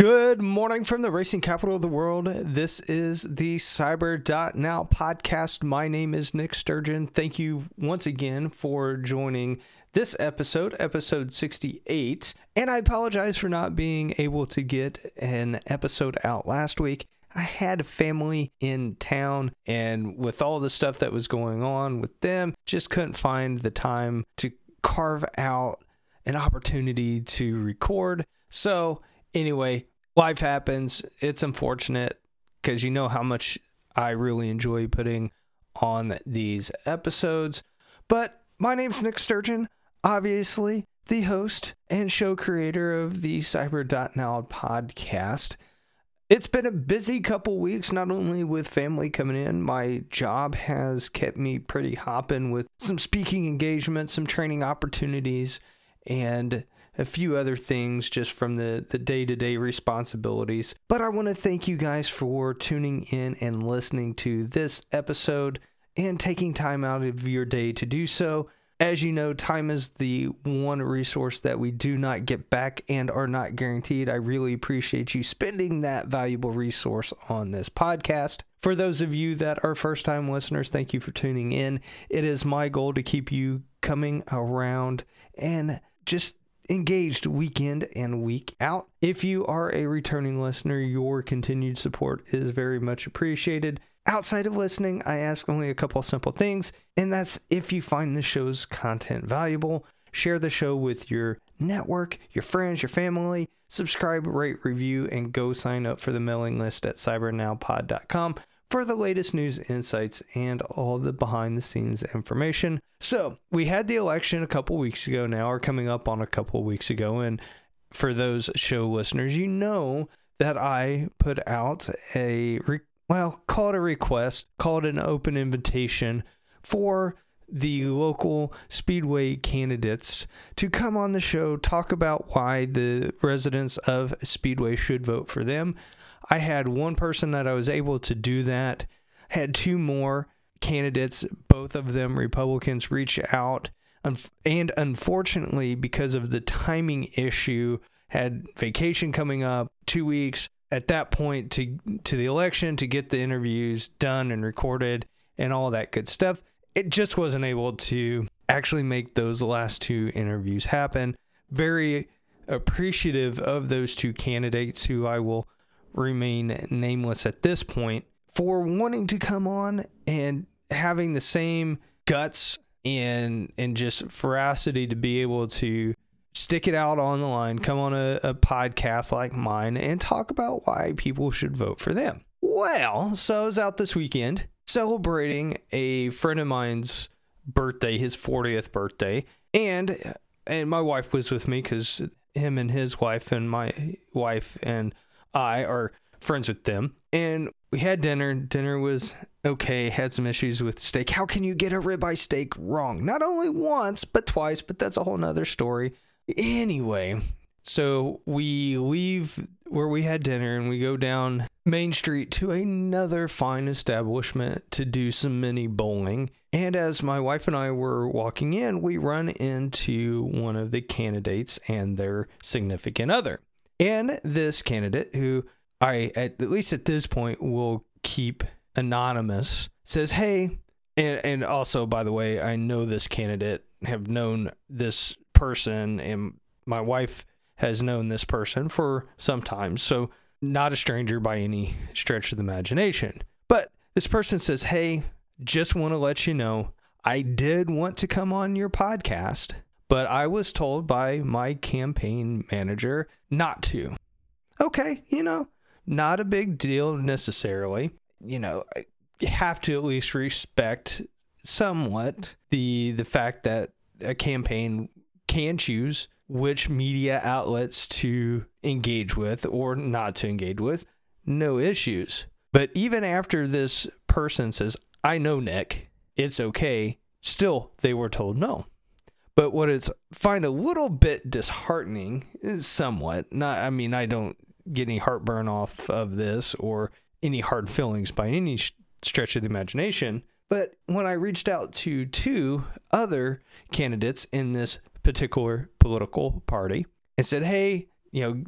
Good morning from the racing capital of the world. This is the Cyber.now podcast. My name is Nick Sturgeon. Thank you once again for joining this episode, episode 68. And I apologize for not being able to get an episode out last week. I had family in town, and with all the stuff that was going on with them, just couldn't find the time to carve out an opportunity to record. So, anyway, life happens. It's unfortunate because you know how much I really enjoy putting on these episodes. But my name's Nick Sturgeon, obviously the host and show creator of the Cyber.now podcast. It's been a busy couple weeks, not only with family coming in, my job has kept me pretty hopping with some speaking engagements, some training opportunities, and a few other things just from the, the day-to-day responsibilities. But I want to thank you guys for tuning in and listening to this episode and taking time out of your day to do so. As you know, time is the one resource that we do not get back and are not guaranteed. I really appreciate you spending that valuable resource on this podcast. For those of you that are first time listeners, thank you for tuning in. It is my goal to keep you coming around and just engaged week in and week out. If you are a returning listener, your continued support is very much appreciated. Outside of listening, I ask only a couple simple things, and that's if you find the show's content valuable, share the show with your network, your friends, your family, subscribe, rate, review, and go sign up for the mailing list at cybernowpod.com for the latest news, insights, and all the behind the scenes information. So, we had the election a couple weeks ago now, or coming up on a couple weeks ago, and for those show listeners, you know that I put out a re- well, call it a request, call it an open invitation for the local speedway candidates to come on the show, talk about why the residents of Speedway should vote for them. I had one person that I was able to do that, had two more candidates, both of them Republicans, reach out. And unfortunately, because of the timing issue, had vacation coming up, two weeks, at that point to to the election to get the interviews done and recorded and all that good stuff. It just wasn't able to actually make those last two interviews happen. Very appreciative of those two candidates who I will remain nameless at this point for wanting to come on and having the same guts and and just veracity to be able to stick it out on the line, come on a, a podcast like mine, and talk about why people should vote for them. Well, so I was out this weekend celebrating a friend of mine's birthday, his 40th birthday, and and my wife was with me because him and his wife and my wife and I are friends with them. And we had dinner. Dinner was okay, had some issues with steak. How can you get a ribeye steak wrong? Not only once, but twice, but that's a whole nother story. Anyway, so we leave where we had dinner and we go down Main Street to another fine establishment to do some mini bowling. And as my wife and I were walking in, we run into one of the candidates and their significant other. And this candidate, who I, at least at this point, will keep anonymous, says, Hey, and, and also, by the way, I know this candidate, have known this person and my wife has known this person for some time. So, not a stranger by any stretch of the imagination. But this person says, Hey, just want to let you know, I did want to come on your podcast, but I was told by my campaign manager not to. Okay, you know, not a big deal necessarily. You know, you have to at least respect somewhat the the fact that a campaign can choose which media outlets to engage with or not to engage with. No issues. But even after this person says, I know Nick, it's okay, still they were told no. But what it's find a little bit disheartening is somewhat not I mean I don't get any heartburn off of this or any hard feelings by any stretch of the imagination. But when I reached out to two other candidates in this particular political party and said, Hey, you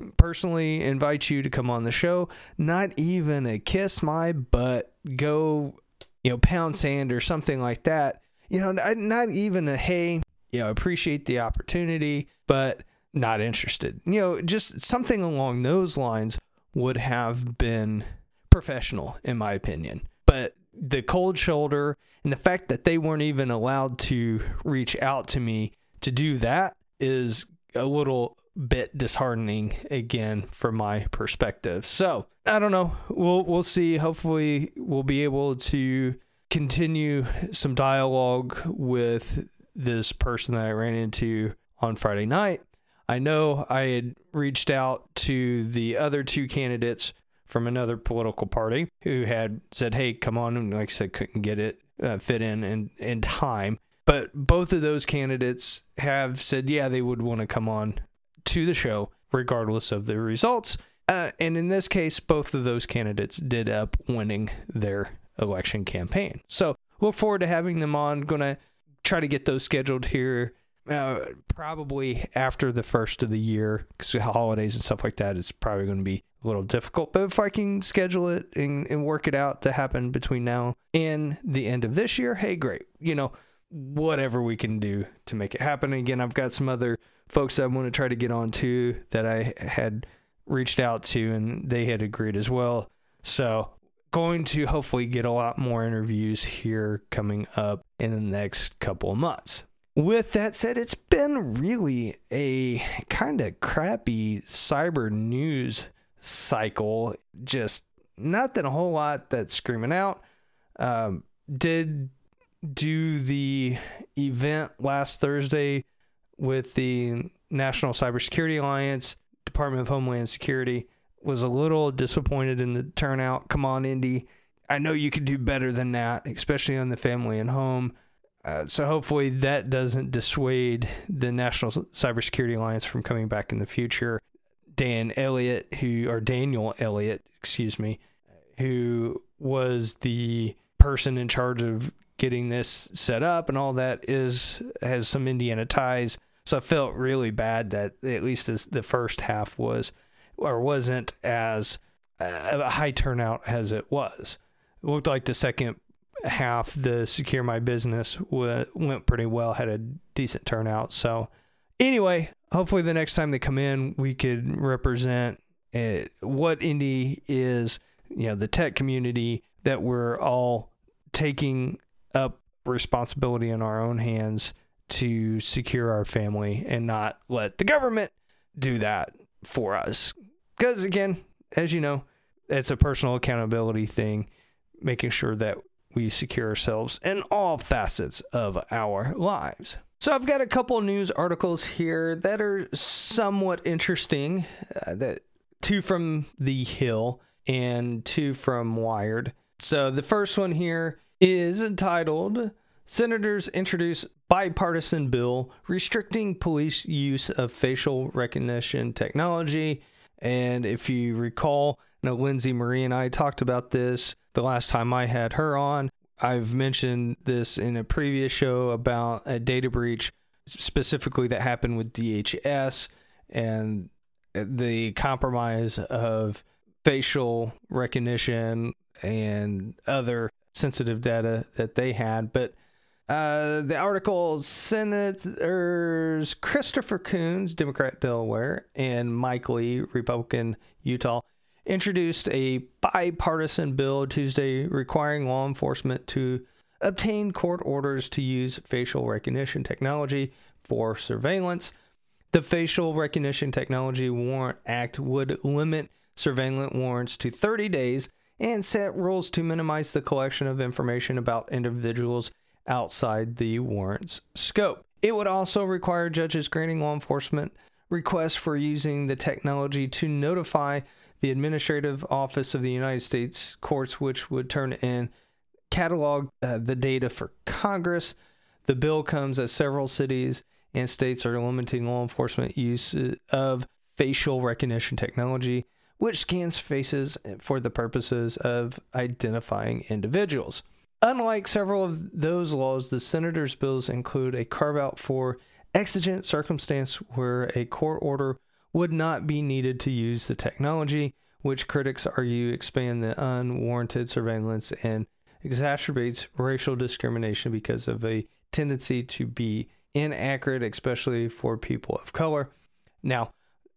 know, personally invite you to come on the show. Not even a kiss my butt, go, you know, pound sand or something like that. You know, not even a hey, you know, appreciate the opportunity, but not interested. You know, just something along those lines would have been professional, in my opinion. But the cold shoulder and the fact that they weren't even allowed to reach out to me to do that is a little bit disheartening again from my perspective. So I don't know. We'll we'll see. Hopefully we'll be able to continue some dialogue with this person that I ran into on Friday night. I know I had reached out to the other two candidates from another political party who had said, "Hey, come on," and like I said, couldn't get it uh, fit in, in in time. But both of those candidates have said, yeah, they would want to come on to the show regardless of the results. Uh, and in this case, both of those candidates did up winning their election campaign. So look forward to having them on. Going to try to get those scheduled here uh, probably after the first of the year because holidays and stuff like that is probably going to be a little difficult. But if I can schedule it and, and work it out to happen between now and the end of this year, hey, great. You know, whatever we can do to make it happen. Again, I've got some other folks that I want to try to get on to that I had reached out to and they had agreed as well. So, going to hopefully get a lot more interviews here coming up in the next couple of months. With that said, it's been really a kind of crappy cyber news cycle. Just nothing a whole lot that's screaming out. Um, did do the event last Thursday with the National Cybersecurity Alliance, Department of Homeland Security. Was a little disappointed in the turnout. Come on, Indy. I know you could do better than that, especially on the family and home. Uh, so hopefully that doesn't dissuade the National Cybersecurity Alliance from coming back in the future. Dan Elliott, who or Daniel Elliott, excuse me, who was the person in charge of getting this set up and all that is has some Indiana ties. So I felt really bad that at least this, the first half was or wasn't as uh, a high turnout as it was. It looked like the second half, the secure my business w- went pretty well, had a decent turnout. So anyway, hopefully the next time they come in, we could represent it, uh, what Indy is, you know, the tech community that we're all taking up responsibility in our own hands to secure our family and not let the government do that for us. Because again, as you know, it's a personal accountability thing, making sure that we secure ourselves in all facets of our lives. So I've got a couple news articles here that are somewhat interesting. Uh, that two from The Hill and two from Wired. So the first one here is entitled Senators Introduce Bipartisan Bill Restricting Police Use of Facial Recognition Technology. And if you recall, you know, Lindsay Marie and I talked about this the last time I had her on. I've mentioned this in a previous show about a data breach specifically that happened with DHS and the compromise of facial recognition and other sensitive data that they had. But uh, the article Senators Christopher Coons, Democrat Delaware, and Mike Lee, Republican Utah, introduced a bipartisan bill Tuesday requiring law enforcement to obtain court orders to use facial recognition technology for surveillance. The Facial Recognition Technology Warrant Act would limit surveillance warrants to 30 days and set rules to minimize the collection of information about individuals outside the warrant's scope. It would also require judges granting law enforcement requests for using the technology to notify the Administrative Office of the United States courts, which would turn in catalog uh, the data for Congress. The bill comes as several cities and states are limiting law enforcement use of facial recognition technology which scans faces for the purposes of identifying individuals. Unlike several of those laws, the senator's bills include a carve out for exigent circumstance where a court order would not be needed to use the technology, which critics argue expand the unwarranted surveillance and exacerbates racial discrimination because of a tendency to be inaccurate, especially for people of color. Now,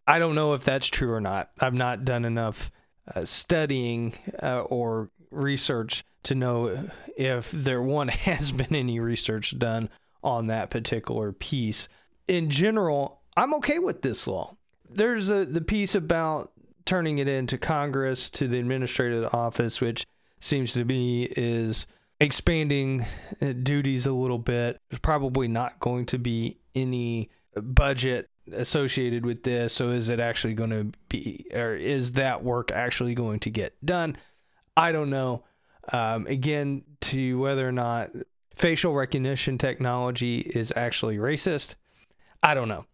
I don't know if that's true or not. I've not done enough uh, studying uh, or research to know if there one has been any research done on that particular piece. In general, I'm okay with this law. There's a the piece about turning it into Congress to the administrative office, which seems to be is expanding uh, duties a little bit. There's probably not going to be any budget associated with this. So is it actually going to be, or is that work actually going to get done? I don't know. Um, again, to whether or not facial recognition technology is actually racist, I don't know.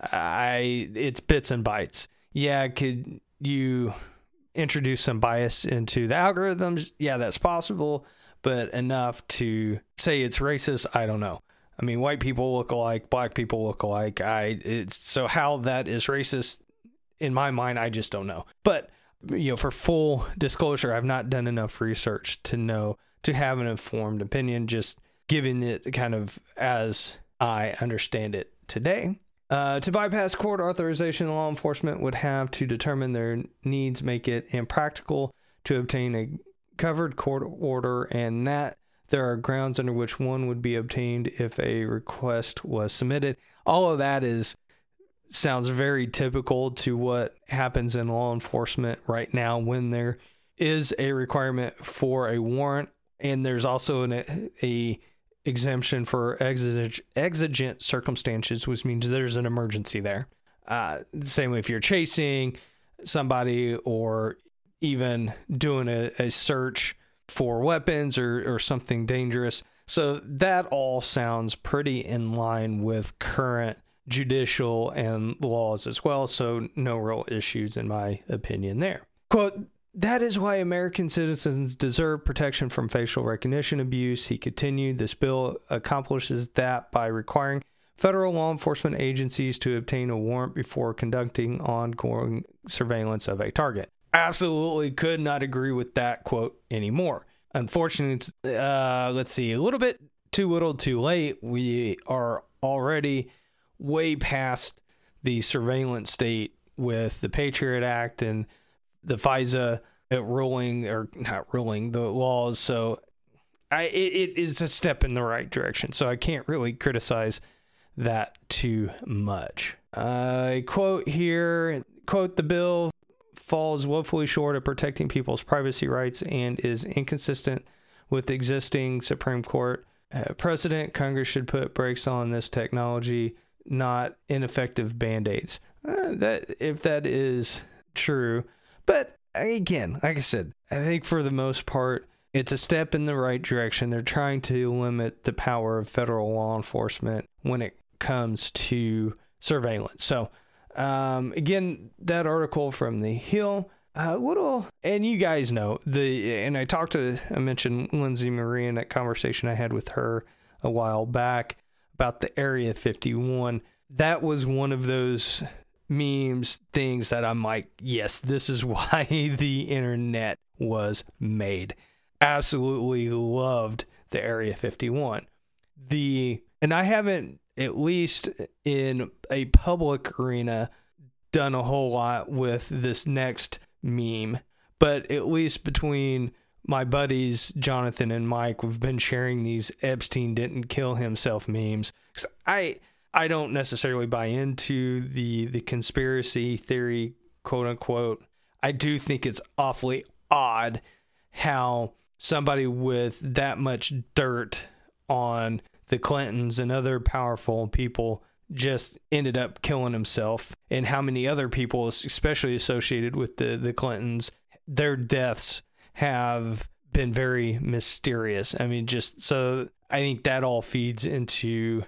I it's bits and bytes. Yeah, could you introduce some bias into the algorithms? Yeah, that's possible, but enough to say it's racist, I don't know. I mean, white people look alike, black people look alike. I it's so how that is racist in my mind, I just don't know. But you know, for full disclosure, I've not done enough research to know to have an informed opinion. Just giving it kind of as I understand it today. Uh, to bypass court authorization, law enforcement would have to determine their needs, make it impractical to obtain a covered court order, and that there are grounds under which one would be obtained if a request was submitted. All of that is sounds very typical to what happens in law enforcement right now when there is a requirement for a warrant and there's also an a exemption for exig- exigent circumstances which means there's an emergency there uh, same way if you're chasing somebody or even doing a, a search for weapons or, or something dangerous. So that all sounds pretty in line with current judicial and laws as well. So no real issues, in my opinion, there. Quote, that is why American citizens deserve protection from facial recognition abuse. He continued, this bill accomplishes that by requiring federal law enforcement agencies to obtain a warrant before conducting ongoing surveillance of a target absolutely could not agree with that quote anymore. Unfortunately, uh, let's see, a little bit too little too late. We are already way past the surveillance state with the Patriot Act and the FISA ruling, or not ruling, the laws. So I, it, it is a step in the right direction. So I can't really criticize that too much. I quote here, quote the bill falls woefully short of protecting people's privacy rights and is inconsistent with existing Supreme Court uh, precedent. Congress should put brakes on this technology, not ineffective band aids. Uh, that if that is true, but again, like I said, I think for the most part, it's a step in the right direction. They're trying to limit the power of federal law enforcement when it comes to surveillance. So um, again, that article from the Hill, a little, and you guys know the, and I talked to, I mentioned Lindsay Marie in that conversation I had with her a while back about the Area 51. That was one of those memes things that I'm like, yes, this is why the internet was made. Absolutely loved the Area 51. The, and I haven't at least in a public arena, done a whole lot with this next meme. But at least between my buddies Jonathan and Mike, we've been sharing these Epstein didn't kill himself memes. Cause I I don't necessarily buy into the the conspiracy theory, quote unquote. I do think it's awfully odd how somebody with that much dirt on the Clintons and other powerful people just ended up killing himself and how many other people especially associated with the the Clintons their deaths have been very mysterious. I mean just so i think that all feeds into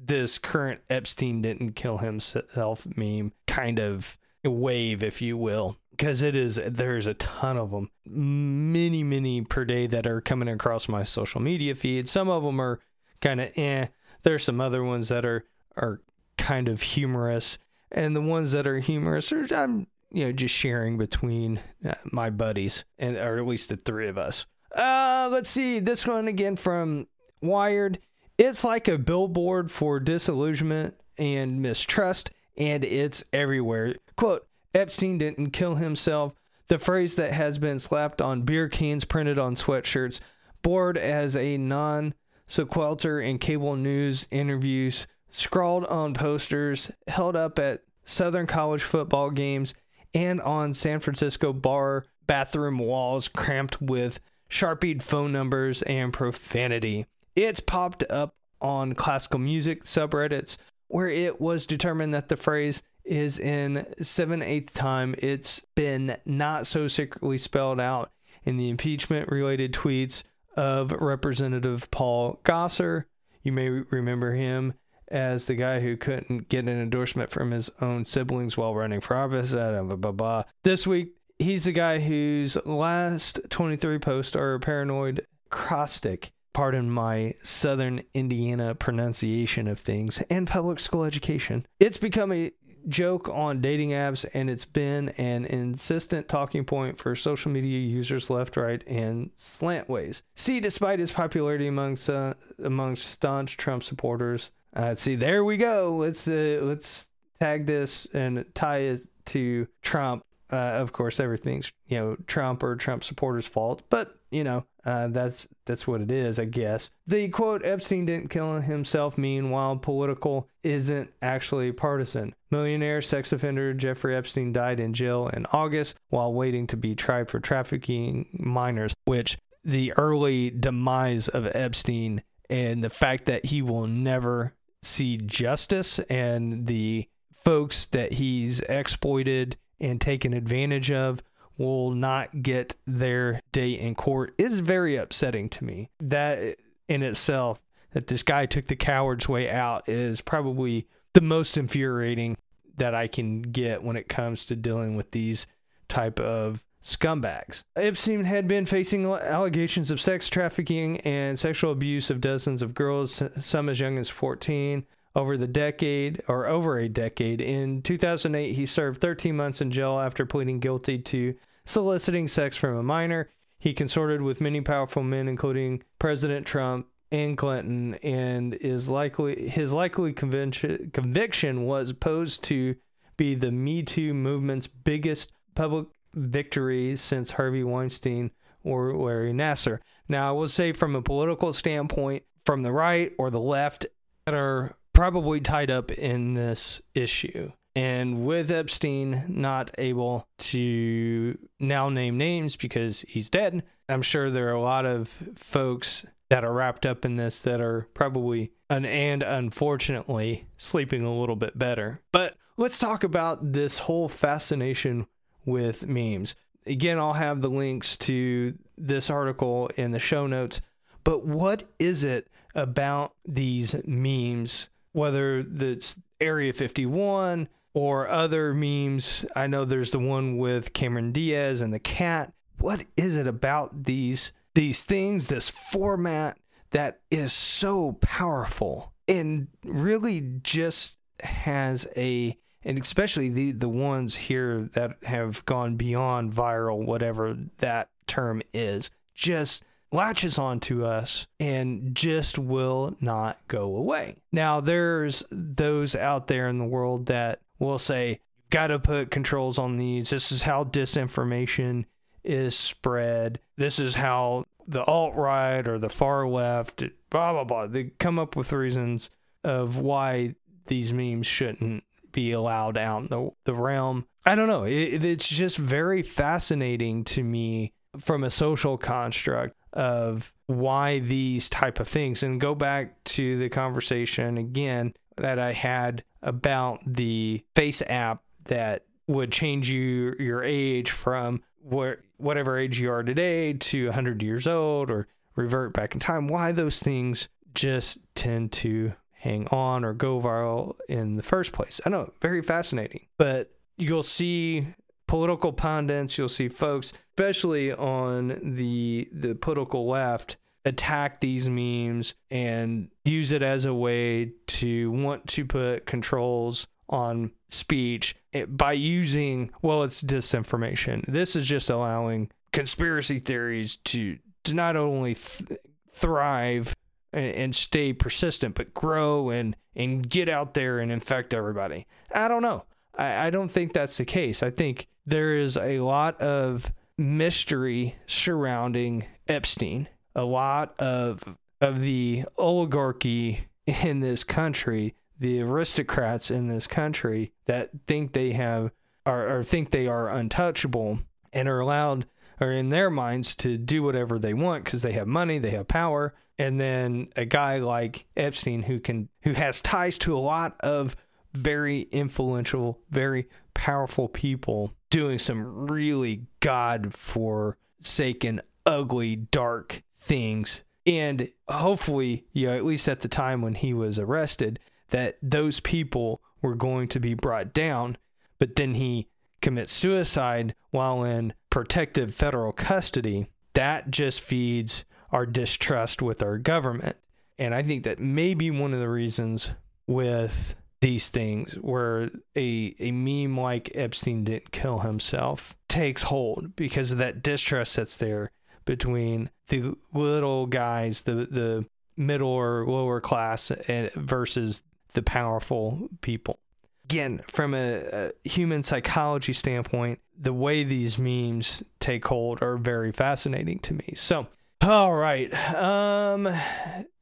this current epstein didn't kill himself meme kind of wave if you will because it is there's a ton of them many many per day that are coming across my social media feed. Some of them are kind of eh. There's some other ones that are are kind of humorous, and the ones that are humorous are I'm you know just sharing between uh, my buddies and or at least the three of us. Uh, let's see this one again from Wired. It's like a billboard for disillusionment and mistrust, and it's everywhere. Quote: Epstein didn't kill himself. The phrase that has been slapped on beer cans, printed on sweatshirts, bored as a non sequitur in cable news interviews, scrawled on posters, held up at Southern college football games, and on San Francisco bar bathroom walls cramped with sharpied phone numbers and profanity. It's popped up on classical music subreddits where it was determined that the phrase is in seven eighth time it's been not so secretly spelled out in the impeachment related tweets of Representative Paul Gosar. You may remember him as the guy who couldn't get an endorsement from his own siblings while running for office. Blah, blah, blah. This week, he's the guy whose last 23 posts are paranoid caustic. Pardon my southern Indiana pronunciation of things and public school education. It's become a joke on dating apps, and it's been an insistent talking point for social media users left, right, and slantways. See, despite his popularity amongst uh, amongst staunch Trump supporters, uh, see, there we go. Let's uh, let's tag this and tie it to Trump. Uh, of course, everything's you know Trump or Trump supporters' fault, but you know uh, that's that's what it is, I guess. The quote Epstein didn't kill himself. Meanwhile, political isn't actually partisan. Millionaire sex offender Jeffrey Epstein died in jail in August while waiting to be tried for trafficking minors. Which the early demise of Epstein and the fact that he will never see justice and the folks that he's exploited and taken advantage of will not get their day in court is very upsetting to me. That in itself, that this guy took the coward's way out, is probably the most infuriating that I can get when it comes to dealing with these type of scumbags. Epstein had been facing allegations of sex trafficking and sexual abuse of dozens of girls, some as young as 14 over the decade or over a decade. In 2008, he served 13 months in jail after pleading guilty to soliciting sex from a minor. He consorted with many powerful men, including President Trump and Clinton, and is likely his likely conviction, conviction was posed to be the Me Too movement's biggest public victory since Harvey Weinstein or Larry Nassar. Now, I will say from a political standpoint, from the right or the left, that are probably tied up in this issue. And with Epstein not able to now name names because he's dead, I'm sure there are a lot of folks that are wrapped up in this that are probably and unfortunately sleeping a little bit better. But let's talk about this whole fascination with memes. Again, I'll have the links to this article in the show notes. But what is it about these memes whether it's Area 51 or other memes. I know there's the one with Cameron Diaz and the cat. What is it about these these things, this format that is so powerful and really just has a and especially the the ones here that have gone beyond viral whatever that term is just latches onto us and just will not go away. Now, there's those out there in the world that will say, got to put controls on these. This is how disinformation is spread. This is how the alt right or the far left, blah, blah, blah. They come up with reasons of why these memes shouldn't be allowed out in the, the realm. I don't know. It, it's just very fascinating to me from a social construct of why these type of things and go back to the conversation again that I had about the FaceApp that would change you your age from where whatever age you are today to 100 years old or revert back in time why those things just tend to hang on or go viral in the first place i know very fascinating but you'll see political pundits, you'll see folks, especially on the the political left, attack these memes and use it as a way to want to put controls on speech by using, well, it's disinformation. This is just allowing conspiracy theories to, to not only th- thrive and, and stay persistent, but grow and, and get out there and infect everybody. I don't know. I, I don't think that's the case. I think there is a lot of mystery surrounding Epstein, a lot of of the oligarchy in this country, the aristocrats in this country that think they have or, or think they are untouchable and are allowed or in their minds to do whatever they want because they have money, they have power, and then a guy like Epstein who can who has ties to a lot of very influential, very powerful people doing some really god forsaken, ugly, dark things. And hopefully, you know, at least at the time when he was arrested, that those people were going to be brought down. But then he commits suicide while in protective federal custody. That just feeds our distrust with our government. And I think that may be one of the reasons with these things where a, a meme like Epstein didn't kill himself takes hold because of that distrust that's there between the little guys, the, the middle or lower class versus the powerful people. Again, from a, a human psychology standpoint, the way these memes take hold are very fascinating to me. So, all right. Um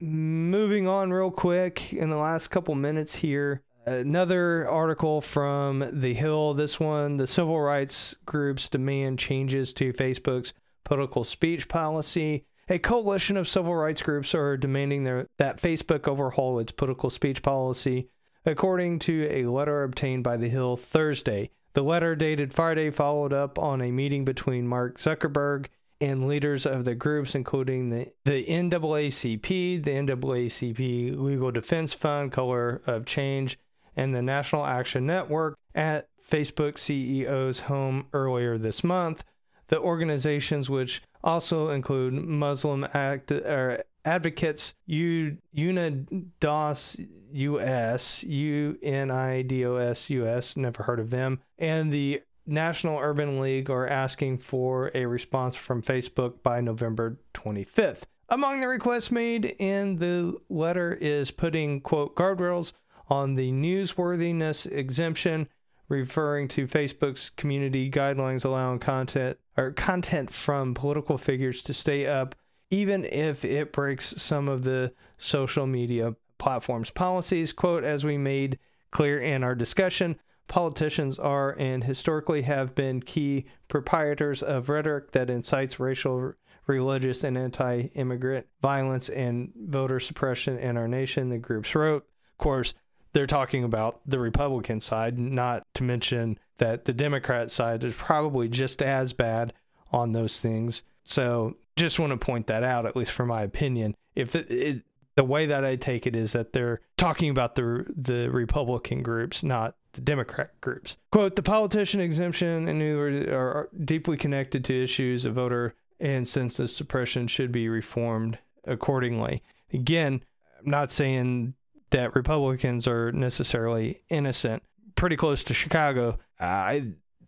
moving on real quick in the last couple minutes here. Another article from The Hill. This one, the civil rights groups demand changes to Facebook's political speech policy. A coalition of civil rights groups are demanding their, that Facebook overhaul its political speech policy, according to a letter obtained by The Hill Thursday. The letter, dated Friday, followed up on a meeting between Mark Zuckerberg and leaders of the groups, including the, the NAACP, the NAACP Legal Defense Fund, Color of Change, and the National Action Network at Facebook CEO's home earlier this month. The organizations, which also include Muslim act, or advocates U, UNIDOS US, UNIDOS US, never heard of them, and the National Urban League are asking for a response from Facebook by November 25th. Among the requests made in the letter is putting, quote, guardrails on the newsworthiness exemption, referring to Facebook's community guidelines allowing content or content from political figures to stay up, even if it breaks some of the social media platforms' policies. Quote, as we made clear in our discussion, politicians are and historically have been key proprietors of rhetoric that incites racial, religious, and anti immigrant violence and voter suppression in our nation, the groups wrote. Of course, they're talking about the Republican side, not to mention that the Democrat side is probably just as bad on those things. So just want to point that out, at least for my opinion. If it, it, the way that I take it is that they're talking about the the Republican groups, not the Democrat groups. Quote: The politician exemption and are deeply connected to issues of voter and census suppression should be reformed accordingly. Again, I'm not saying that Republicans are necessarily innocent. Pretty close to Chicago. Uh,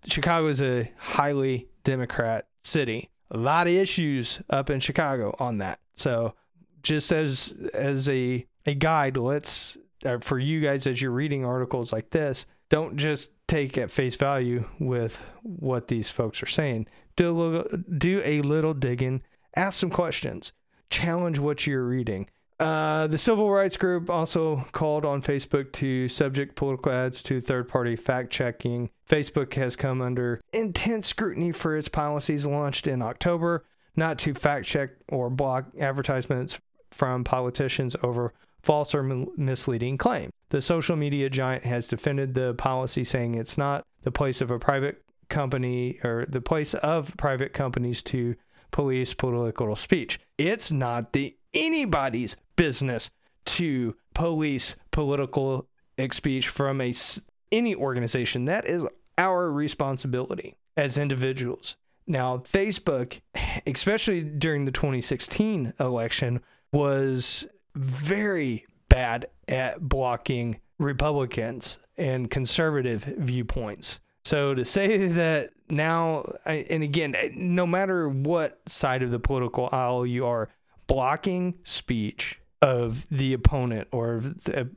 Chicago is a highly Democrat city. A lot of issues up in Chicago on that. So, just as as a a guide, let's uh, for you guys as you're reading articles like this, don't just take at face value with what these folks are saying. Do a little, do a little digging, ask some questions, challenge what you're reading. Uh, the civil rights group also called on Facebook to subject political ads to third party fact checking. Facebook has come under intense scrutiny for its policies launched in October not to fact check or block advertisements from politicians over false or misleading claims. The social media giant has defended the policy, saying it's not the place of a private company or the place of private companies to police political speech. It's not the anybody's business to police political speech from a any organization. That is our responsibility as individuals. Now, Facebook, especially during the 2016 election, was very bad at blocking Republicans and conservative viewpoints. So to say that now, and again, no matter what side of the political aisle you are, blocking speech of the opponent or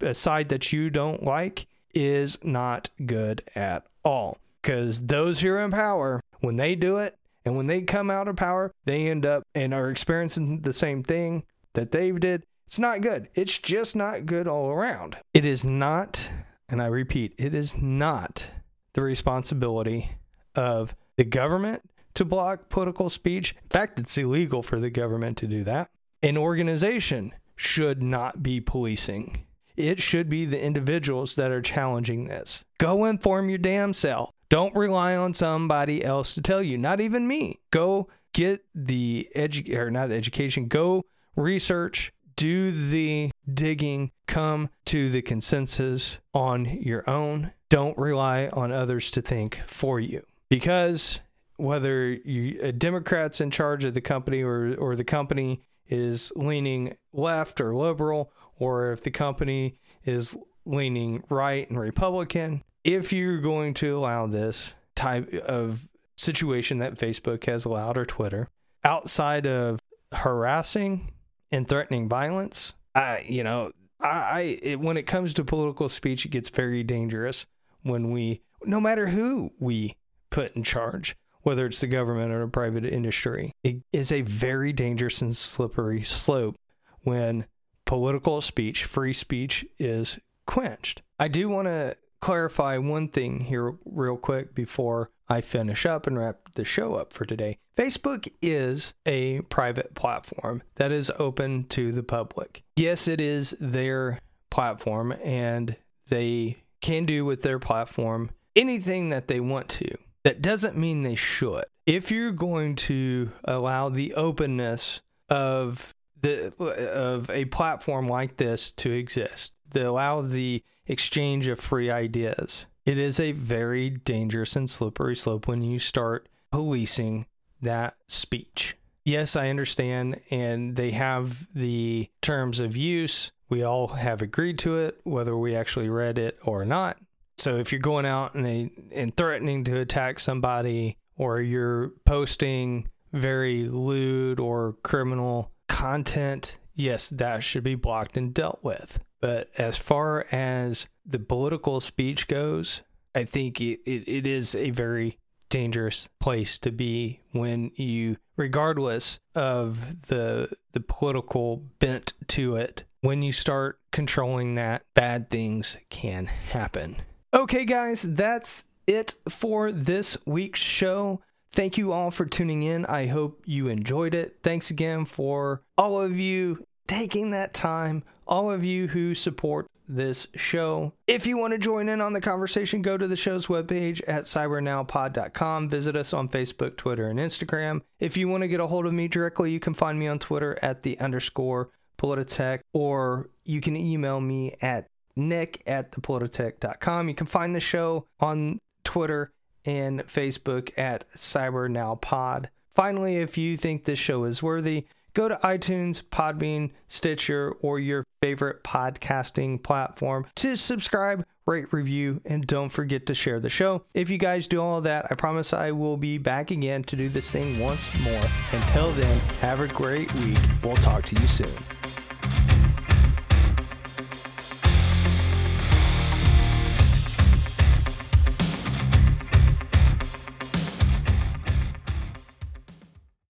a side that you don't like is not good at all. Because those who are in power, when they do it and when they come out of power, they end up and are experiencing the same thing that they've did. It's not good. It's just not good all around. It is not, and I repeat, it is not the responsibility of the government to block political speech. In fact, it's illegal for the government to do that. An organization should not be policing. It should be the individuals that are challenging this. Go inform your damn self. Don't rely on somebody else to tell you, not even me. Go get the edu- or not the education, go research, do the digging, come to the consensus on your own. Don't rely on others to think for you. Because whether you, a Democrat's in charge of the company or, or the company is leaning left or liberal, or if the company is leaning right and Republican, if you're going to allow this type of situation that Facebook has allowed or Twitter outside of harassing and threatening violence, I, you know, I, I it, when it comes to political speech, it gets very dangerous when we, no matter who we put in charge, whether it's the government or a private industry, it is a very dangerous and slippery slope when political speech, free speech, is quenched. I do want to clarify one thing here, real quick, before I finish up and wrap the show up for today. Facebook is a private platform that is open to the public. Yes, it is their platform, and they can do with their platform anything that they want to. That doesn't mean they should. If you're going to allow the openness of the of a platform like this to exist, to allow the exchange of free ideas, it is a very dangerous and slippery slope when you start policing that speech. Yes, I understand, and they have the terms of use. We all have agreed to it, whether we actually read it or not. So if you're going out and, they, and threatening to attack somebody, or you're posting very lewd or criminal content, yes, that should be blocked and dealt with. But as far as the political speech goes, I think it, it, it is a very dangerous place to be when you regardless of the the political bent to it when you start controlling that bad things can happen. Okay guys that's it for this week's show. Thank you all for tuning in. I hope you enjoyed it. Thanks again for all of you taking that time all of you who support this show. If you want to join in on the conversation, go to the show's webpage at cybernowpod.com. Visit us on Facebook, Twitter, and Instagram. If you want to get a hold of me directly, you can find me on Twitter at the underscore Polititech, or you can email me at nick at thepolitech.com. You can find the show on Twitter and Facebook at CyberNowPod. Finally, if you think this show is worthy, go to iTunes, Podbean, Stitcher, or your favorite podcasting platform to subscribe, rate, review, and don't forget to share the show. If you guys do all that, I promise I will be back again to do this thing once more. Until then, have a great week. We'll talk to you soon.